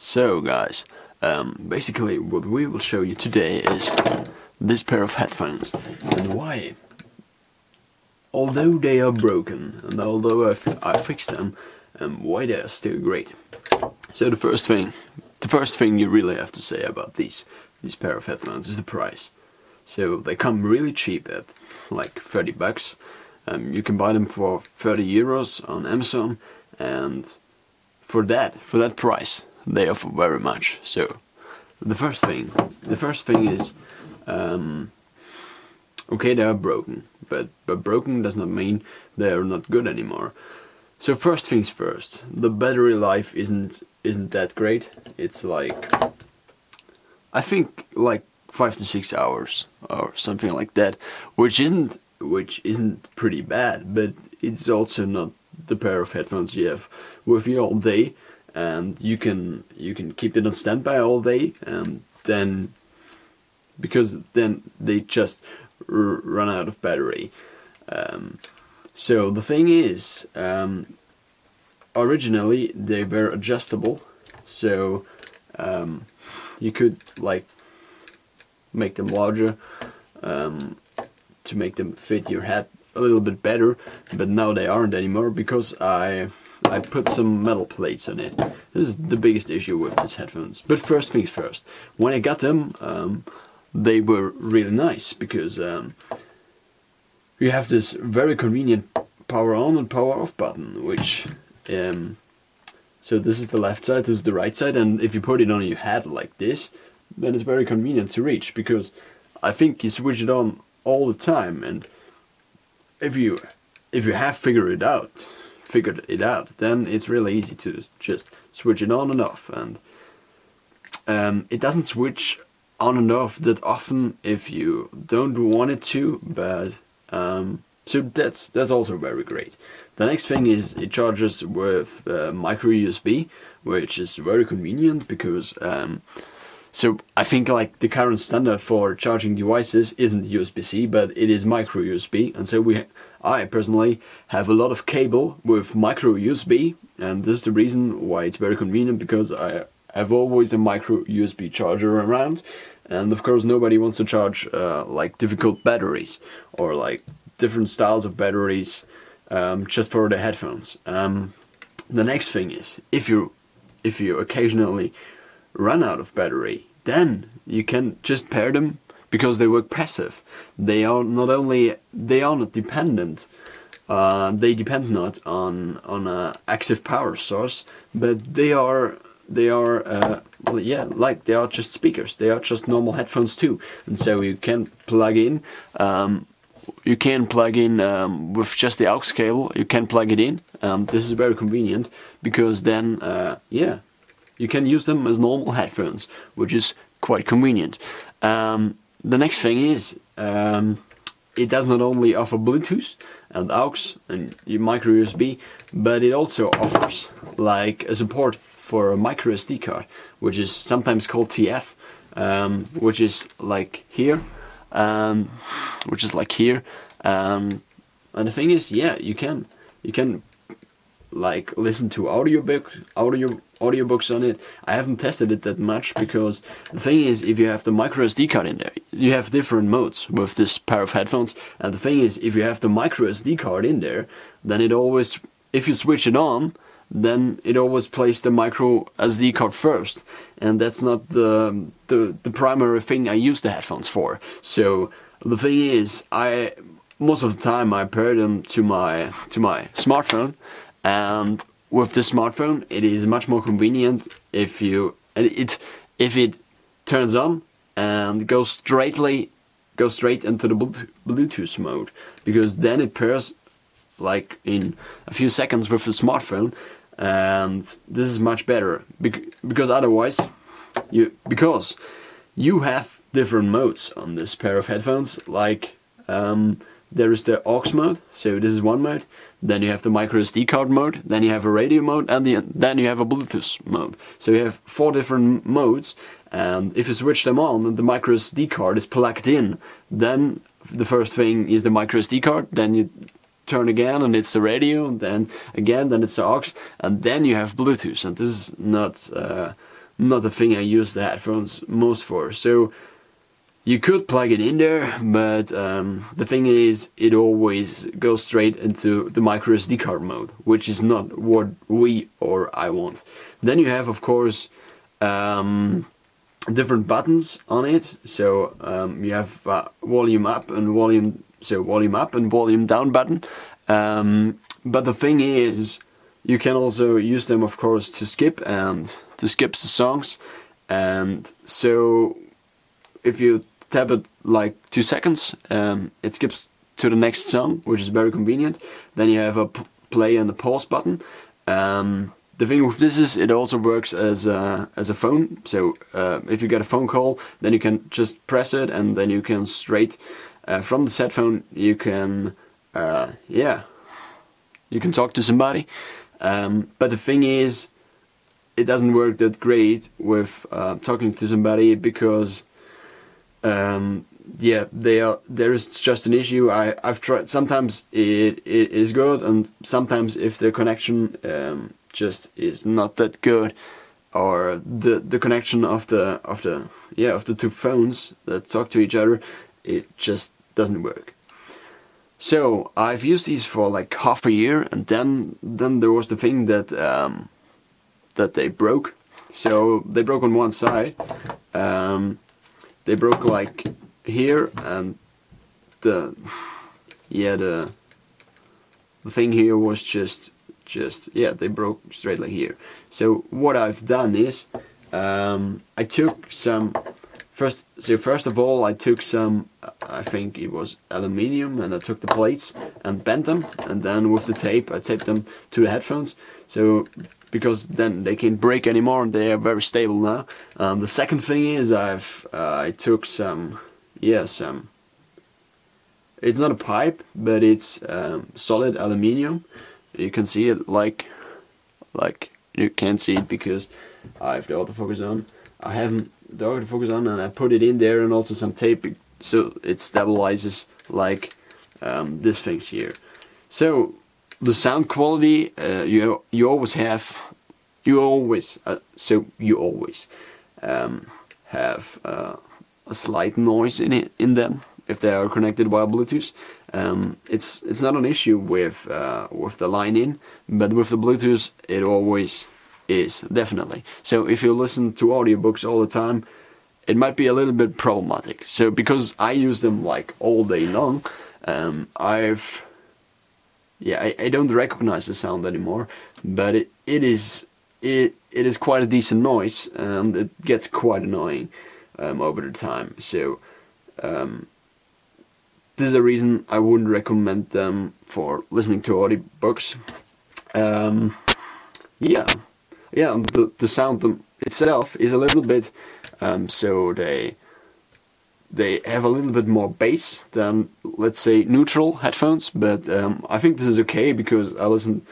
So guys, um, basically what we will show you today is this pair of headphones and why. Although they are broken and although I've, I fixed them, um, why they are still great. So the first thing, the first thing you really have to say about these these pair of headphones is the price. So they come really cheap at like 30 bucks. Um, you can buy them for 30 euros on Amazon and for that, for that price, they offer very much. So the first thing, the first thing is, um, okay, they are broken, but but broken does not mean they are not good anymore. So first things first, the battery life isn't isn't that great. It's like I think like five to six hours or something like that, which isn't which isn't pretty bad, but it's also not the pair of headphones you have with you all day, and you can you can keep it on standby all day, and then because then they just run out of battery. Um, so the thing is, um, originally they were adjustable, so um, you could like make them larger um, to make them fit your head a little bit better, but now they aren't anymore because I I put some metal plates on it. This is the biggest issue with these headphones. But first things first, when I got them, um, they were really nice because um, you have this very convenient power on and power off button, which um, so this is the left side, this is the right side, and if you put it on your head like this, then it's very convenient to reach because I think you switch it on all the time and if you if you have figured it out figured it out then it's really easy to just switch it on and off. And um, it doesn't switch on and off that often if you don't want it to but um, so that's that's also very great. The next thing is it charges with uh, micro USB which is very convenient because um, so I think like the current standard for charging devices isn't USB-C, but it is micro USB, and so we, I personally have a lot of cable with micro USB, and this is the reason why it's very convenient because I have always a micro USB charger around, and of course nobody wants to charge uh, like difficult batteries or like different styles of batteries um, just for the headphones. Um, the next thing is if you if you occasionally run out of battery, then you can just pair them because they work passive. They are not only they are not dependent. Uh, they depend not on on a active power source, but they are they are uh, well, yeah like they are just speakers. They are just normal headphones too, and so you can plug in. Um, you can plug in um, with just the aux cable. You can plug it in. Um, this is very convenient because then uh, yeah you can use them as normal headphones, which is quite convenient. Um, the next thing is um, it does not only offer Bluetooth and aux and micro USB, but it also offers like a support for a micro SD card, which is sometimes called TF, um, which is like here, um, which is like here. Um, and the thing is, yeah, you can you can like listen to audiobook audio audiobooks on it. I haven't tested it that much because the thing is if you have the micro SD card in there, you have different modes with this pair of headphones. And the thing is if you have the micro SD card in there, then it always if you switch it on, then it always plays the micro SD card first. And that's not the the, the primary thing I use the headphones for. So the thing is I most of the time I pair them to my to my smartphone and with the smartphone, it is much more convenient if you it if it turns on and goes straightly goes straight into the Bluetooth mode because then it pairs like in a few seconds with the smartphone and this is much better because otherwise you because you have different modes on this pair of headphones like um, there is the aux mode so this is one mode then you have the micro SD card mode, then you have a radio mode, and the, then you have a Bluetooth mode. So you have four different modes, and if you switch them on, and the micro SD card is plugged in. Then the first thing is the micro SD card, then you turn again and it's the radio, then again, then it's the aux, and then you have Bluetooth. And this is not uh, not the thing I use the headphones most for. So you could plug it in there, but um, the thing is, it always goes straight into the micro SD card mode, which is not what we or I want. Then you have, of course, um, different buttons on it. So um, you have uh, volume up and volume, so volume up and volume down button. Um, but the thing is, you can also use them, of course, to skip and to skip the songs. And so, if you tap it like two seconds, um, it skips to the next song, which is very convenient. Then you have a play and a pause button. Um, the thing with this is it also works as a, as a phone. So uh, if you get a phone call, then you can just press it, and then you can straight uh, from the set phone you can uh, yeah you can talk to somebody. Um, but the thing is, it doesn't work that great with uh, talking to somebody because um, yeah, they are. There is just an issue. I I've tried. Sometimes it it is good, and sometimes if the connection um, just is not that good, or the the connection of the of the yeah of the two phones that talk to each other, it just doesn't work. So I've used these for like half a year, and then then there was the thing that um, that they broke. So they broke on one side. Um, they broke like here, and the yeah the the thing here was just just yeah they broke straight like here. So what I've done is um, I took some first so first of all I took some I think it was aluminium and I took the plates and bent them and then with the tape I taped them to the headphones. So because then they can't break anymore and they are very stable now. Um, the second thing is I've uh, I took some yeah some it's not a pipe but it's um, solid aluminium. You can see it like like you can't see it because I have the autofocus on. I haven't the autofocus on and I put it in there and also some tape so it stabilizes like um, this things here. So the sound quality uh, you you always have you always uh, so you always um, have uh, a slight noise in it in them if they are connected via Bluetooth. Um, it's it's not an issue with uh, with the line in, but with the Bluetooth it always is definitely. So if you listen to audiobooks all the time, it might be a little bit problematic. So because I use them like all day long, um, I've yeah I, I don't recognize the sound anymore, but it, it is it it is quite a decent noise and it gets quite annoying um, over the time. So um, this is a reason I wouldn't recommend them for listening to audiobooks. Um, yeah, yeah, the the sound itself is a little bit um, so they they have a little bit more bass than let's say neutral headphones, but um, I think this is okay because I listen,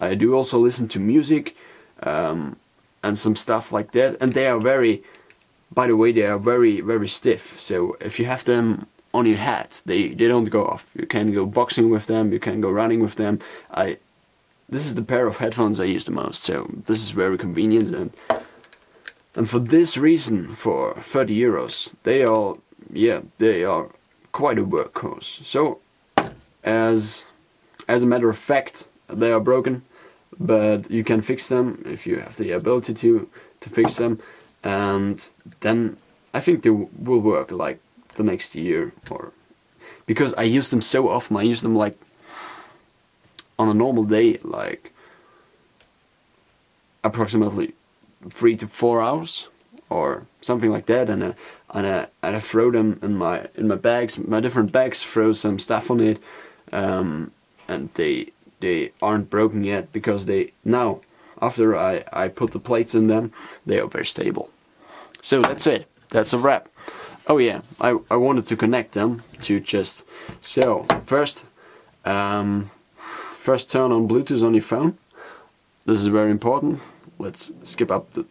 I do also listen to music um, and some stuff like that, and they are very by the way, they are very, very stiff. So if you have them on your head, they, they don't go off. You can go boxing with them, you can go running with them. I this is the pair of headphones I use the most, so this is very convenient and and for this reason, for 30 euros, they are yeah, they are quite a workhorse. So as as a matter of fact, they are broken, but you can fix them if you have the ability to to fix them and then I think they will work like the next year or because I use them so often. I use them like on a normal day, like approximately three to four hours or something like that, and I, and I, and I throw them in my in my bags, my different bags, throw some stuff on it, um, and they they aren't broken yet because they now after I, I put the plates in them, they are very stable. So that's it. That's a wrap. Oh yeah, I, I wanted to connect them to just... So, first, um, first turn on Bluetooth on your phone. This is very important. Let's skip up the...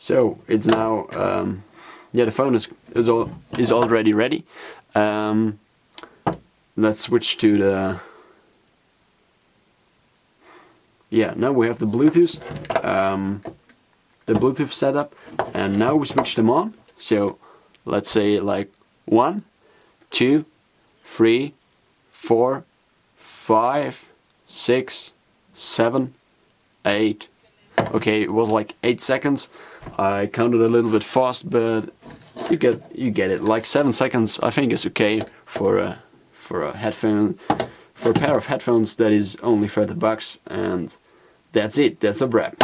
So, it's now... Um, yeah, the phone is, is, all, is already ready. Um, let's switch to the yeah, now we have the Bluetooth. Um, the Bluetooth setup, and now we switch them on. So let's say like one, two, three, four, five, six, seven, eight. Okay, it was like eight seconds. I counted a little bit fast, but you get you get it. Like seven seconds, I think is okay for a for a headphone for a pair of headphones that is only 30 bucks, and that's it. That's a wrap.